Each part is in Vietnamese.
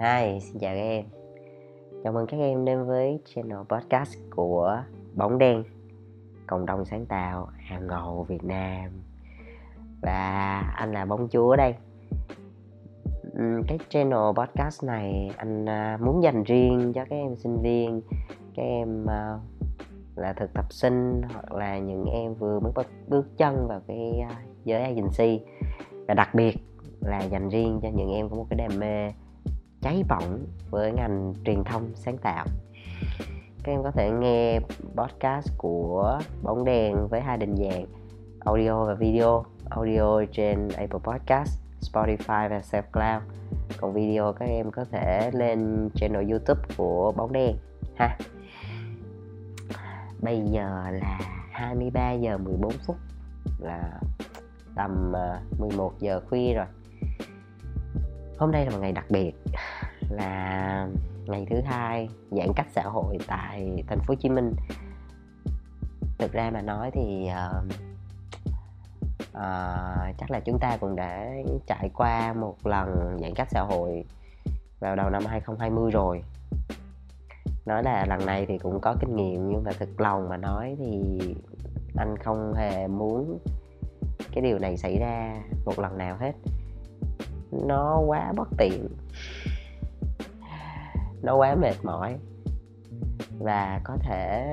Hi, xin chào các em. Chào mừng các em đến với channel podcast của Bóng Đen Cộng đồng sáng tạo hàng ngầu Việt Nam. Và anh là Bóng Chúa đây. Cái channel podcast này anh à, muốn dành riêng cho các em sinh viên Các em à, là thực tập sinh hoặc là những em vừa mới bước chân vào cái à, giới agency. Và đặc biệt là dành riêng cho những em có một cái đam mê cháy bỏng với ngành truyền thông sáng tạo. Các em có thể nghe podcast của bóng đèn với hai định dạng audio và video audio trên Apple Podcast, Spotify và SoundCloud. Còn video các em có thể lên channel YouTube của bóng đèn ha. Bây giờ là 23 giờ 14 phút là tầm à, 11 giờ khuya rồi hôm nay là một ngày đặc biệt là ngày thứ hai giãn cách xã hội tại thành phố Hồ Chí Minh. Thực ra mà nói thì uh, uh, chắc là chúng ta cũng đã trải qua một lần giãn cách xã hội vào đầu năm 2020 rồi. Nói là lần này thì cũng có kinh nghiệm nhưng mà thực lòng mà nói thì anh không hề muốn cái điều này xảy ra một lần nào hết nó quá bất tiện. Nó quá mệt mỏi. Và có thể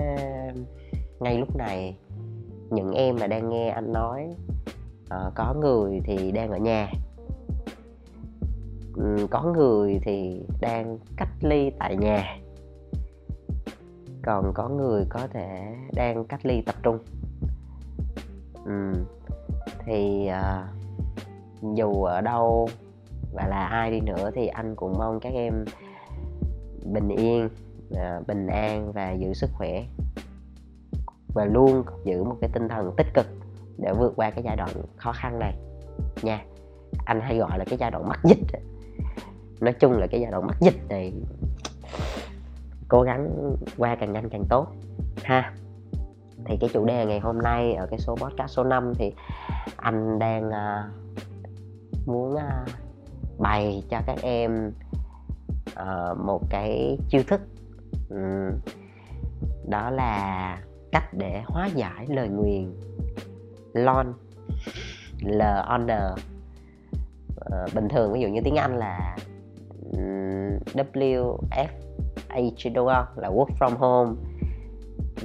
ngay lúc này những em mà đang nghe anh nói uh, có người thì đang ở nhà. Um, có người thì đang cách ly tại nhà. Còn có người có thể đang cách ly tập trung. Um, thì uh, dù ở đâu và là ai đi nữa thì anh cũng mong các em bình yên à, bình an và giữ sức khỏe. Và luôn giữ một cái tinh thần tích cực để vượt qua cái giai đoạn khó khăn này. Nha anh hay gọi là cái giai đoạn mắc dịch nói chung là cái giai đoạn mắc dịch này cố gắng qua càng nhanh càng tốt ha. Thì cái chủ đề ngày hôm nay ở cái số podcast số 5 thì anh đang uh, muốn uh, bày cho các em uh, một cái chiêu thức. Um, đó là cách để hóa giải lời nguyền. Lon l on uh, ờ, bình thường ví dụ như tiếng anh là um, w f h là work from home.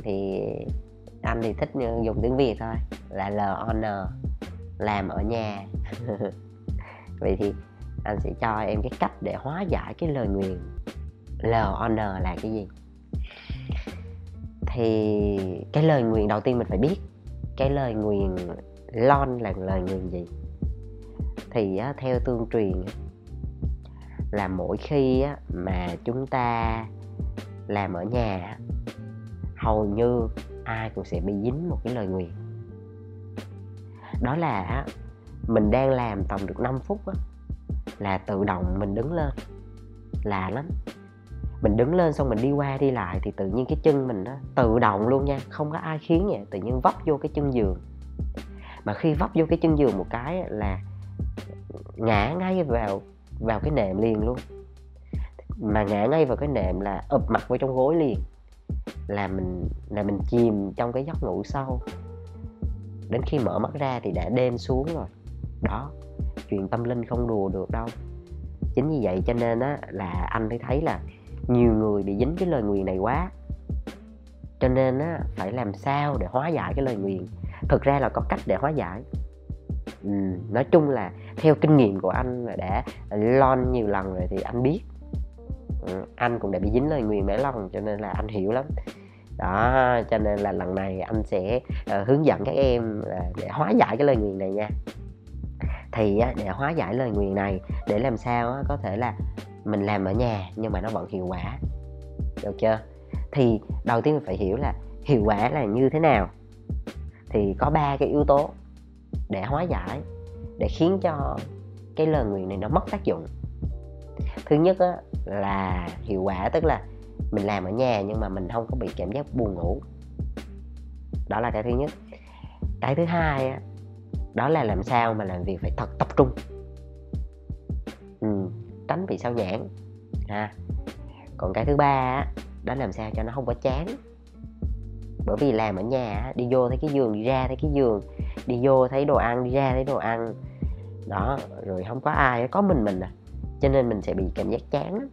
Thì anh thì thích dùng tiếng việt thôi là l honor làm ở nhà. Vậy thì anh sẽ cho em cái cách để hóa giải cái lời nguyền. L on là cái gì? Thì cái lời nguyền đầu tiên mình phải biết cái lời nguyền lon là lời nguyền gì? Thì á, theo tương truyền là mỗi khi á, mà chúng ta làm ở nhà hầu như ai cũng sẽ bị dính một cái lời nguyền. Đó là mình đang làm tầm được 5 phút á, là tự động mình đứng lên. Lạ lắm. Mình đứng lên xong mình đi qua đi lại thì tự nhiên cái chân mình nó tự động luôn nha, không có ai khiến vậy, tự nhiên vấp vô cái chân giường. Mà khi vấp vô cái chân giường một cái là ngã ngay vào vào cái nệm liền luôn. Mà ngã ngay vào cái nệm là ụp mặt vào trong gối liền. Là mình là mình chìm trong cái giấc ngủ sâu. Đến khi mở mắt ra thì đã đêm xuống rồi. Đó chuyện tâm linh không đùa được đâu. Chính vì vậy cho nên á là anh thấy thấy là nhiều người bị dính cái lời nguyền này quá. Cho nên á phải làm sao để hóa giải cái lời nguyền? Thực ra là có cách để hóa giải. Ừ, nói chung là theo kinh nghiệm của anh là đã lon nhiều lần rồi thì anh biết. Ừ, anh cũng đã bị dính lời nguyền mấy lần cho nên là anh hiểu lắm. Đó cho nên là lần này anh sẽ uh, hướng dẫn các em uh, để hóa giải cái lời nguyền này nha thì để hóa giải lời nguyền này để làm sao có thể là mình làm ở nhà nhưng mà nó vẫn hiệu quả. Được chưa? Thì đầu tiên mình phải hiểu là hiệu quả là như thế nào. Thì có ba cái yếu tố để hóa giải để khiến cho cái lời nguyền này nó mất tác dụng. Thứ nhất á, là hiệu quả tức là mình làm ở nhà nhưng mà mình không có bị cảm giác buồn ngủ. Đó là cái thứ nhất. Cái thứ hai á, đó là làm sao mà làm việc phải thật tập trung. Ừ, tránh bị sao nhãn ha à, còn cái thứ ba á đó làm sao cho nó không có chán. Bởi vì làm ở nhà đi vô thấy cái giường đi ra thấy cái giường đi vô thấy đồ ăn đi ra thấy đồ ăn. Đó rồi không có ai có mình mình à. Cho nên mình sẽ bị cảm giác chán.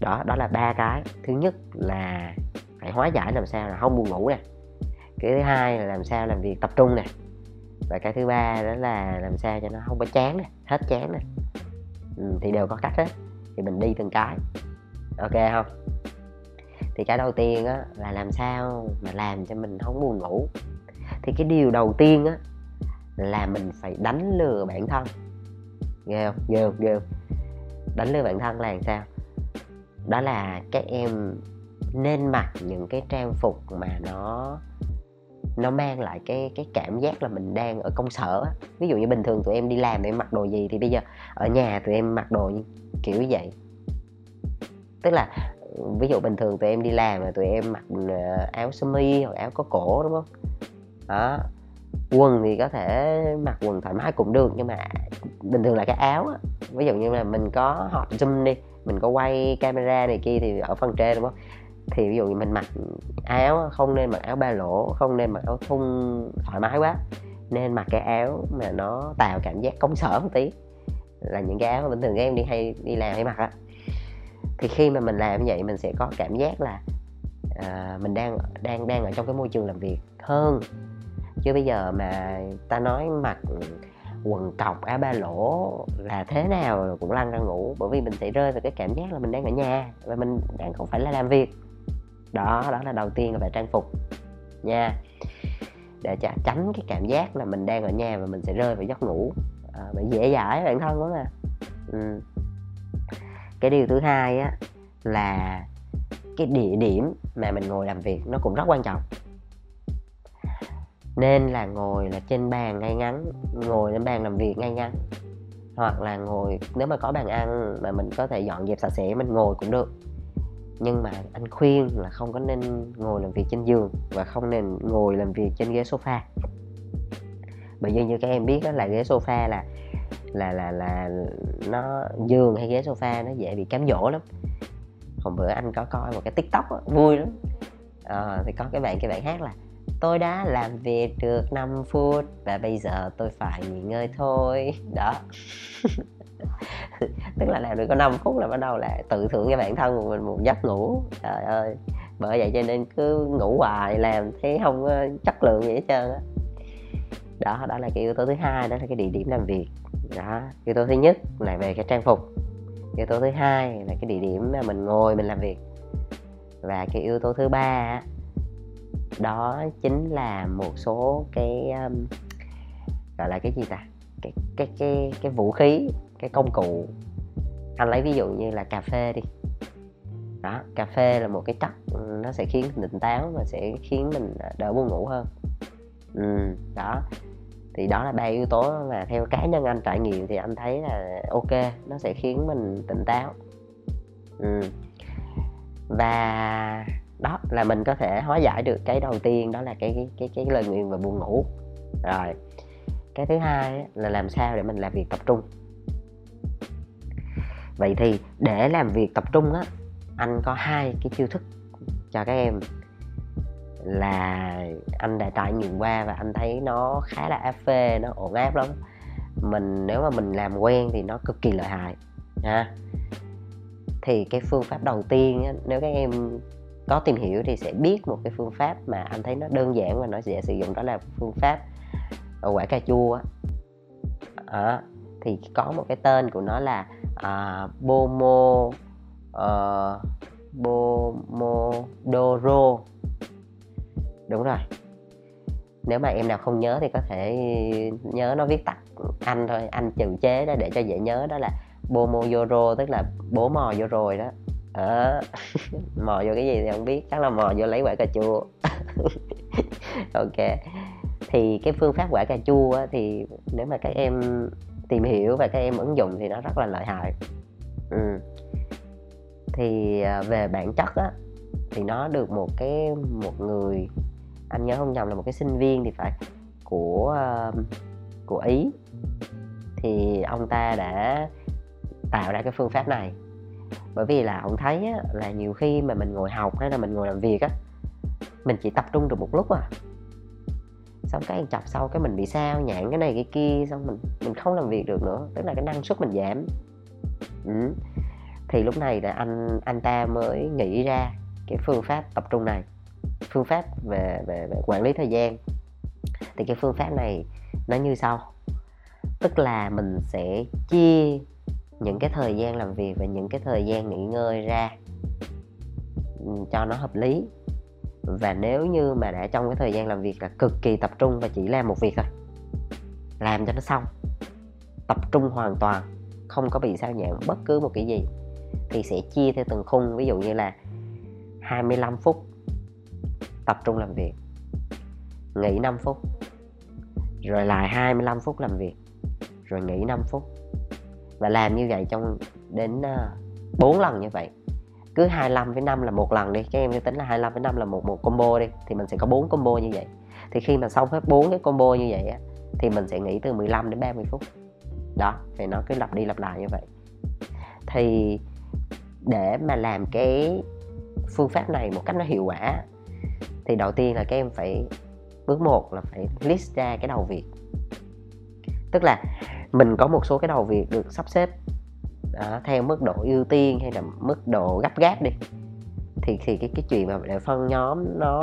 Đó đó là ba cái. Thứ nhất là phải hóa giải làm sao là không buồn ngủ nè. Cái thứ hai là làm sao làm việc tập trung nè và cái thứ ba đó là làm sao cho nó không có chán nè hết chán nè. Ừ, thì đều có cách hết. Thì mình đi từng cái. Ok không? Thì cái đầu tiên á là làm sao mà làm cho mình không buồn ngủ. Thì cái điều đầu tiên á là mình phải đánh lừa bản thân. Ghê không? Ghê không? Ghê không? Đánh lừa bản thân là làm sao? Đó là các em nên mặc những cái trang phục mà nó nó mang lại cái cái cảm giác là mình đang ở công sở ví dụ như bình thường tụi em đi làm tụi em mặc đồ gì thì bây giờ ở nhà tụi em mặc đồ như kiểu như vậy. Tức là, ví dụ bình thường tụi em đi làm là tụi em mặc ờ, áo sơ mi hoặc áo có cổ, đúng không? Đó. Quần thì có thể mặc quần thoải mái cũng được nhưng mà bình thường là cái áo á. Ví dụ như là mình có hot zoom đi, mình có quay camera này kia thì ở phần trên, đúng không? Thì ví dụ như mình mặc áo không nên mặc áo ba lỗ không nên mặc áo thun thoải mái quá nên mặc cái áo mà nó tạo cảm giác công sở một tí. Là những cái áo mà bình thường các em đi hay đi làm hay mặc á. Thì khi mà mình làm như vậy mình sẽ có cảm giác là à, mình đang đang đang ở trong cái môi trường làm việc hơn. Chứ bây giờ mà ta nói mặc quần cọc áo ba lỗ là thế nào cũng lăn ra ngủ bởi vì mình sẽ rơi vào cái cảm giác là mình đang ở nhà và mình đang không phải là làm việc đó đó là đầu tiên là về trang phục. Nha. Để tránh cái cảm giác là mình đang ở nhà và mình sẽ rơi vào giấc ngủ. À, dễ dãi bản thân lắm mà ừ. cái điều thứ hai á là cái địa điểm mà mình ngồi làm việc nó cũng rất quan trọng. Nên là ngồi là trên bàn ngay ngắn ngồi lên bàn làm việc ngay ngắn. Hoặc là ngồi nếu mà có bàn ăn mà mình có thể dọn dẹp sạch sẽ mình ngồi cũng được nhưng mà anh khuyên là không có nên ngồi làm việc trên giường và không nên ngồi làm việc trên ghế sofa. Bởi vì như các em biết đó là ghế sofa là là là là nó giường hay ghế sofa nó dễ bị cám dỗ lắm. Hôm bữa anh có coi một cái tiktok đó, vui lắm. À, thì có cái bạn cái bạn hát là tôi đã làm việc được 5 phút và bây giờ tôi phải nghỉ ngơi thôi. Đó. tức là làm được có 5 phút là bắt đầu là tự thưởng cho bản thân của mình một giấc ngủ. Trời ơi bởi vậy cho nên cứ ngủ hoài làm thấy không có chất lượng gì hết trơn á. Đó đó là cái yếu tố thứ hai đó là cái địa điểm làm việc. Đó yếu tố thứ nhất là về cái trang phục. Yếu tố thứ hai là cái địa điểm mà mình ngồi mình làm việc. Và cái yếu tố thứ ba đó chính là một số cái um, gọi là cái gì ta? Cái cái cái cái vũ khí cái công cụ. Anh lấy ví dụ như là cà phê đi. Đó cà phê là một cái chất ừ, nó sẽ khiến mình tỉnh táo và sẽ khiến mình đỡ buồn ngủ hơn. Ừ, đó. Thì đó là ba yếu tố mà theo cá nhân anh trải nghiệm thì anh thấy là ok nó sẽ khiến mình tỉnh táo. Ừ. và đó là mình có thể hóa giải được cái đầu tiên đó là cái cái cái, cái lời nguyện về buồn ngủ. Rồi cái thứ hai là làm sao để mình làm việc tập trung vậy thì để làm việc tập trung á anh có hai cái chiêu thức cho các em. Là anh đã trải nghiệm qua và anh thấy nó khá là áp phê nó ổn áp lắm. Mình nếu mà mình làm quen thì nó cực kỳ lợi hại ha. Thì cái phương pháp đầu tiên á, nếu các em có tìm hiểu thì sẽ biết một cái phương pháp mà anh thấy nó đơn giản và nó dễ sử dụng đó là phương pháp quả cà chua à, thì có một cái tên của nó là à, Bomo uh, Bomodoro. Đúng rồi. Nếu mà em nào không nhớ thì có thể nhớ nó viết tắt anh thôi anh trừ chế đó để cho dễ nhớ đó là Bomodoro tức là bố mò vô rồi đó. À, mò vô cái gì thì không biết chắc là mò vô lấy quả cà chua. Ok thì cái phương pháp quả cà chua á, thì nếu mà các em tìm hiểu và các em ứng dụng thì nó rất là lợi hại. Ừ. thì à, về bản chất á thì nó được một cái một người anh nhớ không nhầm là một cái sinh viên thì phải của à, của ý. Thì ông ta đã tạo ra cái phương pháp này. Bởi vì là ông thấy á, là nhiều khi mà mình ngồi học hay là mình ngồi làm việc á mình chỉ tập trung được một lúc à xong cái chọc sau cái mình bị sao nhãn cái này cái kia xong mình mình không làm việc được nữa. Tức là cái năng suất mình giảm. Ừ. thì lúc này là anh anh ta mới nghĩ ra cái phương pháp tập trung này phương pháp về về, về quản lý thời gian. Thì cái phương pháp này nó như sau. Tức là mình sẽ chia những cái thời gian làm việc và những cái thời gian nghỉ ngơi ra ừ, cho nó hợp lý và nếu như mà đã trong cái thời gian làm việc là cực kỳ tập trung và chỉ làm một việc thôi, làm cho nó xong, tập trung hoàn toàn, không có bị sao nhãng bất cứ một cái gì, thì sẽ chia theo từng khung. Ví dụ như là 25 phút tập trung làm việc, nghỉ 5 phút, rồi lại 25 phút làm việc, rồi nghỉ 5 phút. Và làm như vậy trong đến ờ, 4 lần như vậy cứ 25 với 5 là một lần đi các em cứ tính là 25 với 5 là một một combo đi, thì mình sẽ có 4 combo như vậy. Thì khi mà xong hết 4 cái combo như vậy á, thì mình sẽ nghỉ từ 15 đến 30 phút. Đó, thì nó cứ lặp đi lặp lại như vậy. Thì để mà làm cái phương pháp này một cách nó hiệu quả, thì đầu tiên là các em phải, bước một là phải list ra cái đầu việc. Tức là mình có một số cái đầu việc được sắp xếp đó, theo mức độ ưu tiên hay là mức độ gấp gáp đi. Thì thì cái cái chuyện mà để phân nhóm nó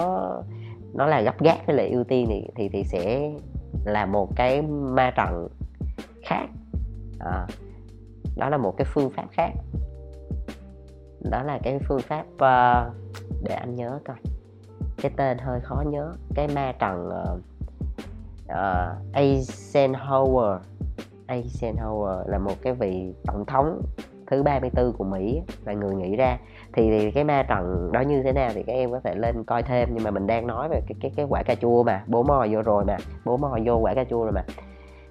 nó là gấp gáp hay là ưu tiên thì thì thì sẽ là một cái ma trận khác. À, đó là một cái phương pháp khác. Đó là cái phương pháp uh, để anh nhớ coi. Cái tên hơi khó nhớ. Cái ma trận uh, uh, Eisenhower. Eisenhower là một cái vị tổng thống thứ 34 của Mỹ là người nghĩ ra. Thì, thì cái ma trận đó như thế nào thì các em có thể lên coi thêm nhưng mà mình đang nói về cái cái cái quả cà chua mà bố mò vô rồi mà bố mò vô quả cà chua rồi mà.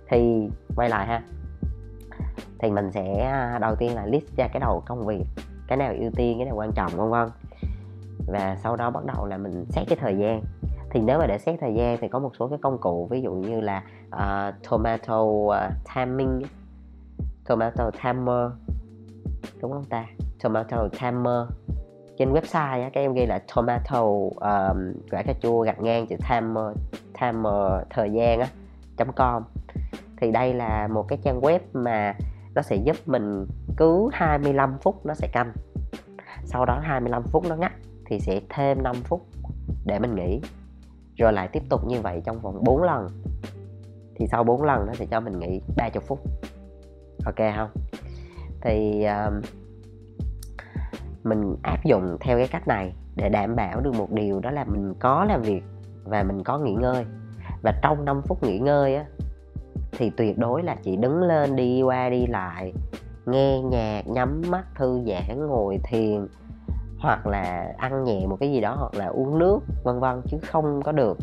Thì quay lại ha. Thì mình sẽ à, đầu tiên là list ra cái đầu công việc cái nào ưu tiên cái nào quan trọng vân vân. Và sau đó bắt đầu là mình xét cái thời gian thì nếu mà để xét thời gian thì có một số cái công cụ ví dụ như là uh, tomato uh, timing tomato timer đúng không ta? Tomato timer. Trên website á, các em ghi là tomato um, quả cà chua gạch ngang chữ timer timer thời gian á com. Thì đây là một cái trang web mà nó sẽ giúp mình cứ 25 phút nó sẽ canh. Sau đó 25 phút nó ngắt thì sẽ thêm 5 phút để mình nghỉ rồi lại tiếp tục như vậy trong vòng 4 lần. Thì sau 4 lần nó sẽ cho mình nghỉ 30 phút. Ok không? Thì uh, mình áp dụng theo cái cách này để đảm bảo được một điều đó là mình có làm việc và mình có nghỉ ngơi. Và trong 5 phút nghỉ ngơi á thì tuyệt đối là chỉ đứng lên đi qua đi lại nghe nhạc nhắm mắt thư giãn ngồi thiền hoặc là ăn nhẹ một cái gì đó, hoặc là uống nước, vân vân, chứ không có được.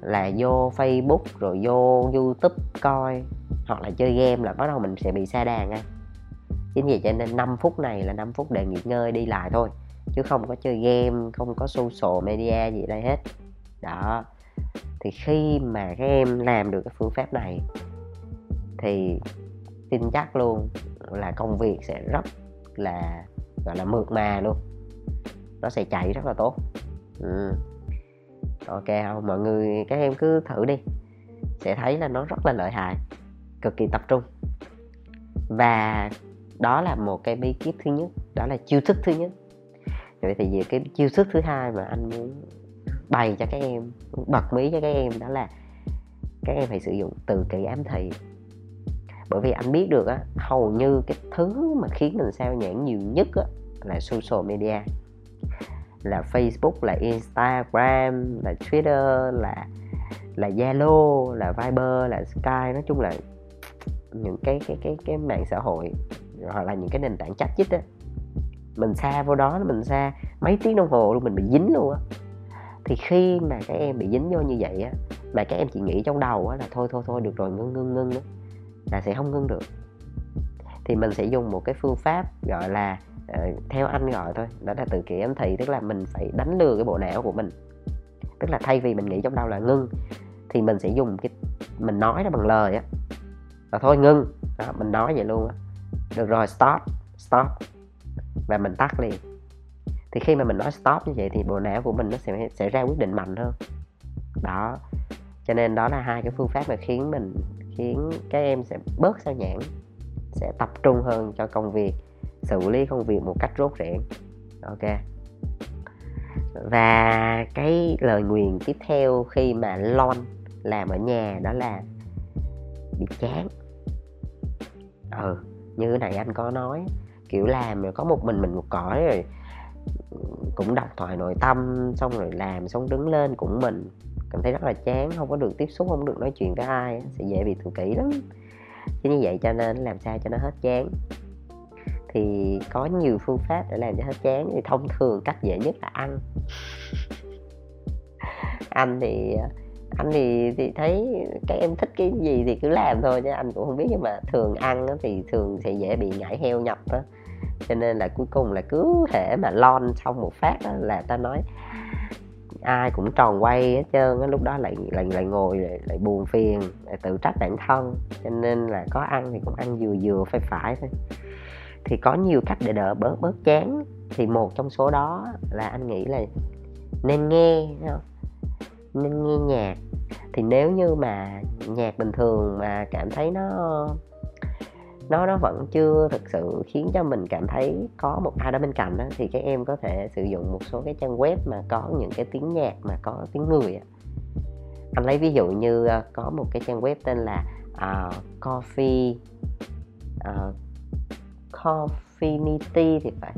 Là vô facebook, rồi vô youtube coi, hoặc là chơi game là bắt đầu mình sẽ bị xa đàn ngay. Chính vì cho nên 5 phút này là 5 phút để nghỉ ngơi, đi lại thôi, chứ không có chơi game, không có social media gì đây hết. Đó. Thì khi mà các em làm được cái phương pháp này, thì tin chắc luôn là công việc sẽ rất là, gọi là mượt mà luôn nó sẽ chạy rất là tốt. Ừ. ok, không, mọi người, các em cứ thử đi. Sẽ thấy là nó rất là lợi hại, cực kỳ tập trung. Và đó là một cái bí kíp thứ nhất, đó là chiêu thức thứ nhất. Vậy thì về cái chiêu thức thứ hai mà anh muốn bày cho các em bật mí cho các em đó là các em phải sử dụng từ kỳ ám thị. Bởi vì anh biết được á, hầu như cái thứ mà khiến mình sao nhãn nhiều nhất á là social media, là Facebook, là Instagram, là Twitter, là là Zalo, là Viber, là Skype nói chung là những cái cái cái cái mạng xã hội hoặc là những cái nền tảng chat chít á, mình xa vô đó mình xa mấy tiếng đồng hồ luôn, mình bị dính luôn á. Thì khi mà các em bị dính vô như vậy á, mà các em chỉ nghĩ trong đầu á là thôi thôi thôi, được rồi, ngưng ngưng ngưng á, là sẽ không ngưng được. Thì mình sẽ dùng một cái phương pháp gọi là Ờ, theo anh gọi thôi đó là tự kỷ ám thị tức là mình phải đánh lừa cái bộ não của mình. Tức là thay vì mình nghĩ trong đầu là ngưng thì mình sẽ dùng cái mình nói ra bằng lời á. Là thôi ngưng đó, mình nói vậy luôn á. Được rồi stop stop. Và mình tắt liền. Thì khi mà mình nói stop như vậy thì bộ não của mình nó sẽ sẽ ra quyết định mạnh hơn. Đó. Cho nên đó là hai cái phương pháp mà khiến mình khiến các em sẽ bớt sao nhãn sẽ tập trung hơn cho công việc xử lý công việc một cách rốt rẽn ok. Và cái lời nguyền tiếp theo khi mà lon làm ở nhà đó là bị chán. Ừ như này anh có nói, kiểu làm rồi có một mình mình một cõi rồi cũng đọc thoại nội tâm, xong rồi làm xong đứng lên cũng mình. Cảm thấy rất là chán, không có được tiếp xúc, không được nói chuyện với ai sẽ dễ bị tự kỷ lắm. Chính như vậy cho nên làm sao cho nó hết chán thì có nhiều phương pháp để làm cho hết chán. Thì thông thường cách dễ nhất là ăn. Anh thì anh thì thì thấy các em thích cái gì thì cứ làm thôi chứ anh cũng không biết. Nhưng mà thường ăn thì thường sẽ dễ bị nhảy heo nhập đó cho nên là cuối cùng là cứ thể mà lon xong một phát đó là ta nói ai cũng tròn quay hết trơn á. Lúc đó lại lại lại ngồi lại, lại buồn phiền lại tự trách bản thân. Cho nên là có ăn thì cũng ăn vừa vừa phải phải thôi thì có nhiều cách để đỡ bớt bớt chán. Thì một trong số đó là anh nghĩ là nên nghe nên nghe nhạc. Thì nếu như mà nhạc bình thường mà cảm thấy nó nó nó vẫn chưa thực sự khiến cho mình cảm thấy có một ai đó bên cạnh đó, thì các em có thể sử dụng một số cái trang web mà có những cái tiếng nhạc mà có tiếng người anh lấy ví dụ như ờ, có một cái trang web tên là uh, coffee uh, Confinity thì phải.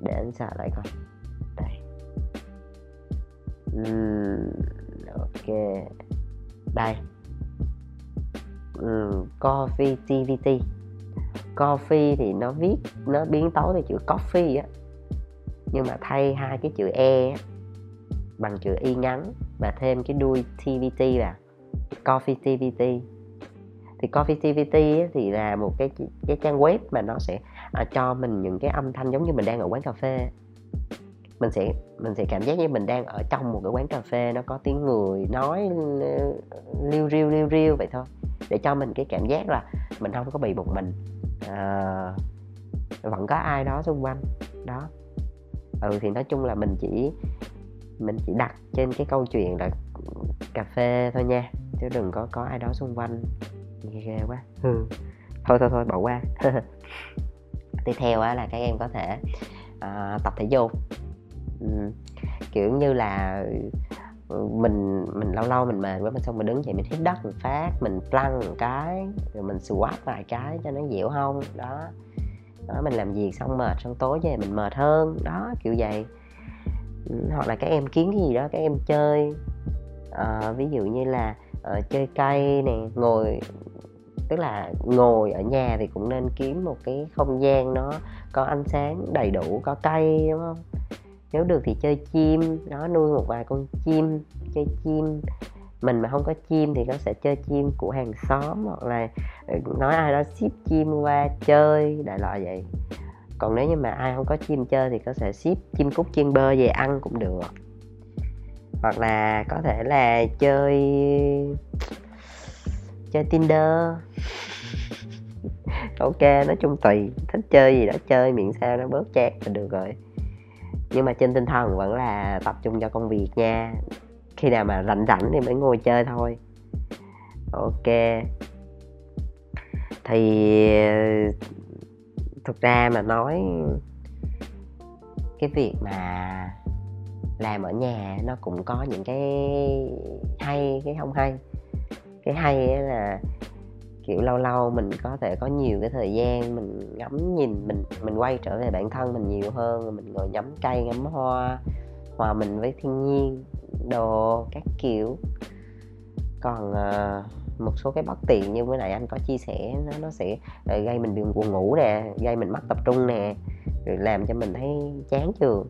Để anh trả lại coi. Đây. Uhm, ok. Đây. Um, coffee coffee thì nó viết nó biến tấu từ chữ coffee á. Nhưng mà thay hai cái chữ e á, bằng chữ y ngắn và thêm cái đuôi tvt vào. Coffee tvt thì coffee thì là một cái cái trang web mà nó sẽ à, cho mình những cái âm thanh giống như mình đang ở quán cà phê. Mình sẽ mình sẽ cảm giác như mình đang ở trong một cái quán cà phê nó có tiếng người nói ừ, liêu riêu liêu riêu vậy thôi. Để cho mình cái cảm giác là mình không có bị một mình. À, vẫn có ai đó xung quanh đó. Ừ thì nói chung là mình chỉ mình chỉ đặt trên cái câu chuyện là cà phê thôi nha chứ đừng có có ai đó xung quanh nghe ghê quá. Ừ. thôi thôi thôi bỏ qua. Tiếp theo á là các em có thể uh, tập thể dục. Ừ. kiểu như là ừ, mình mình lâu lâu mình mệt quá mình xong mình đứng dậy mình hít đất một phát mình plank một cái rồi mình squat vài cái cho nó dịu hông đó. Đó mình làm việc xong mệt xong tối về mình mệt hơn. Đó kiểu vậy. Ừ, hoặc là các em kiếm cái gì đó các em chơi. Uh, ví dụ như là uh, chơi cây nè ngồi tức là ngồi ở nhà thì cũng nên kiếm một cái không gian nó có ánh sáng đầy đủ, có cây, đúng không? Nếu được thì chơi chim, nó nuôi một vài con chim, chơi chim. Mình mà không có chim thì nó sẽ chơi chim của hàng xóm hoặc là ừ, nói ai đó ship chim qua chơi, đại loại vậy. Còn nếu như mà ai không có chim chơi thì có thể ship chim cút chiên bơ về ăn cũng được. Hoặc là có thể là chơi chơi tinder. Ok, nói chung tùy. Thích chơi gì đó chơi, miễn sao nó bớt chát là được rồi. Nhưng mà trên tinh thần vẫn là tập trung cho công việc nha. Khi nào mà rảnh rảnh thì mới ngồi chơi thôi. Ok. Thì, thực ra mà nói, cái việc mà làm ở nhà nó cũng có những cái hay, cái không hay cái hay là kiểu lâu lâu mình có thể có nhiều cái thời gian mình ngắm nhìn mình mình quay trở về bản thân mình nhiều hơn mình ngồi ngắm cây ngắm hoa hòa mình với thiên nhiên đồ các kiểu. Còn uh, một số cái bất tiện như bữa nãy anh có chia sẻ nó nó sẽ ờ, gây mình buồn ngủ nè gây mình mất tập trung nè rồi làm cho mình thấy chán trường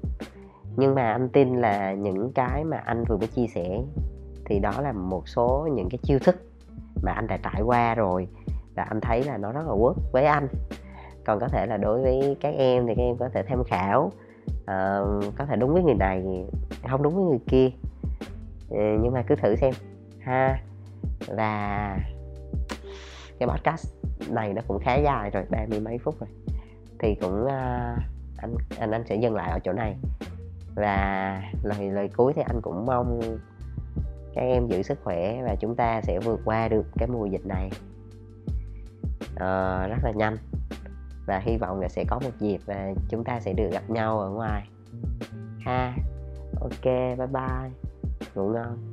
nhưng mà anh tin là những cái mà anh vừa mới chia sẻ thì đó là một số những cái chiêu thức mà anh đã trải qua rồi và anh thấy là nó rất là work với anh. Còn có thể là đối với các em thì các em có thể tham khảo uh, có thể đúng với người này không đúng với người kia. Uh, nhưng mà cứ thử xem. Ha. Và cái podcast này nó cũng khá dài rồi ba mươi mấy phút rồi. Thì cũng uh, anh anh anh sẽ dừng lại ở chỗ này. Và lời lời cuối thì anh cũng mong các em giữ sức khỏe và chúng ta sẽ vượt qua được cái mùa dịch này. Uh, rất là nhanh. Và hy vọng là sẽ có một dịp và chúng ta sẽ được gặp nhau ở ngoài. Ha. Ok bye bye. Ngủ ngon.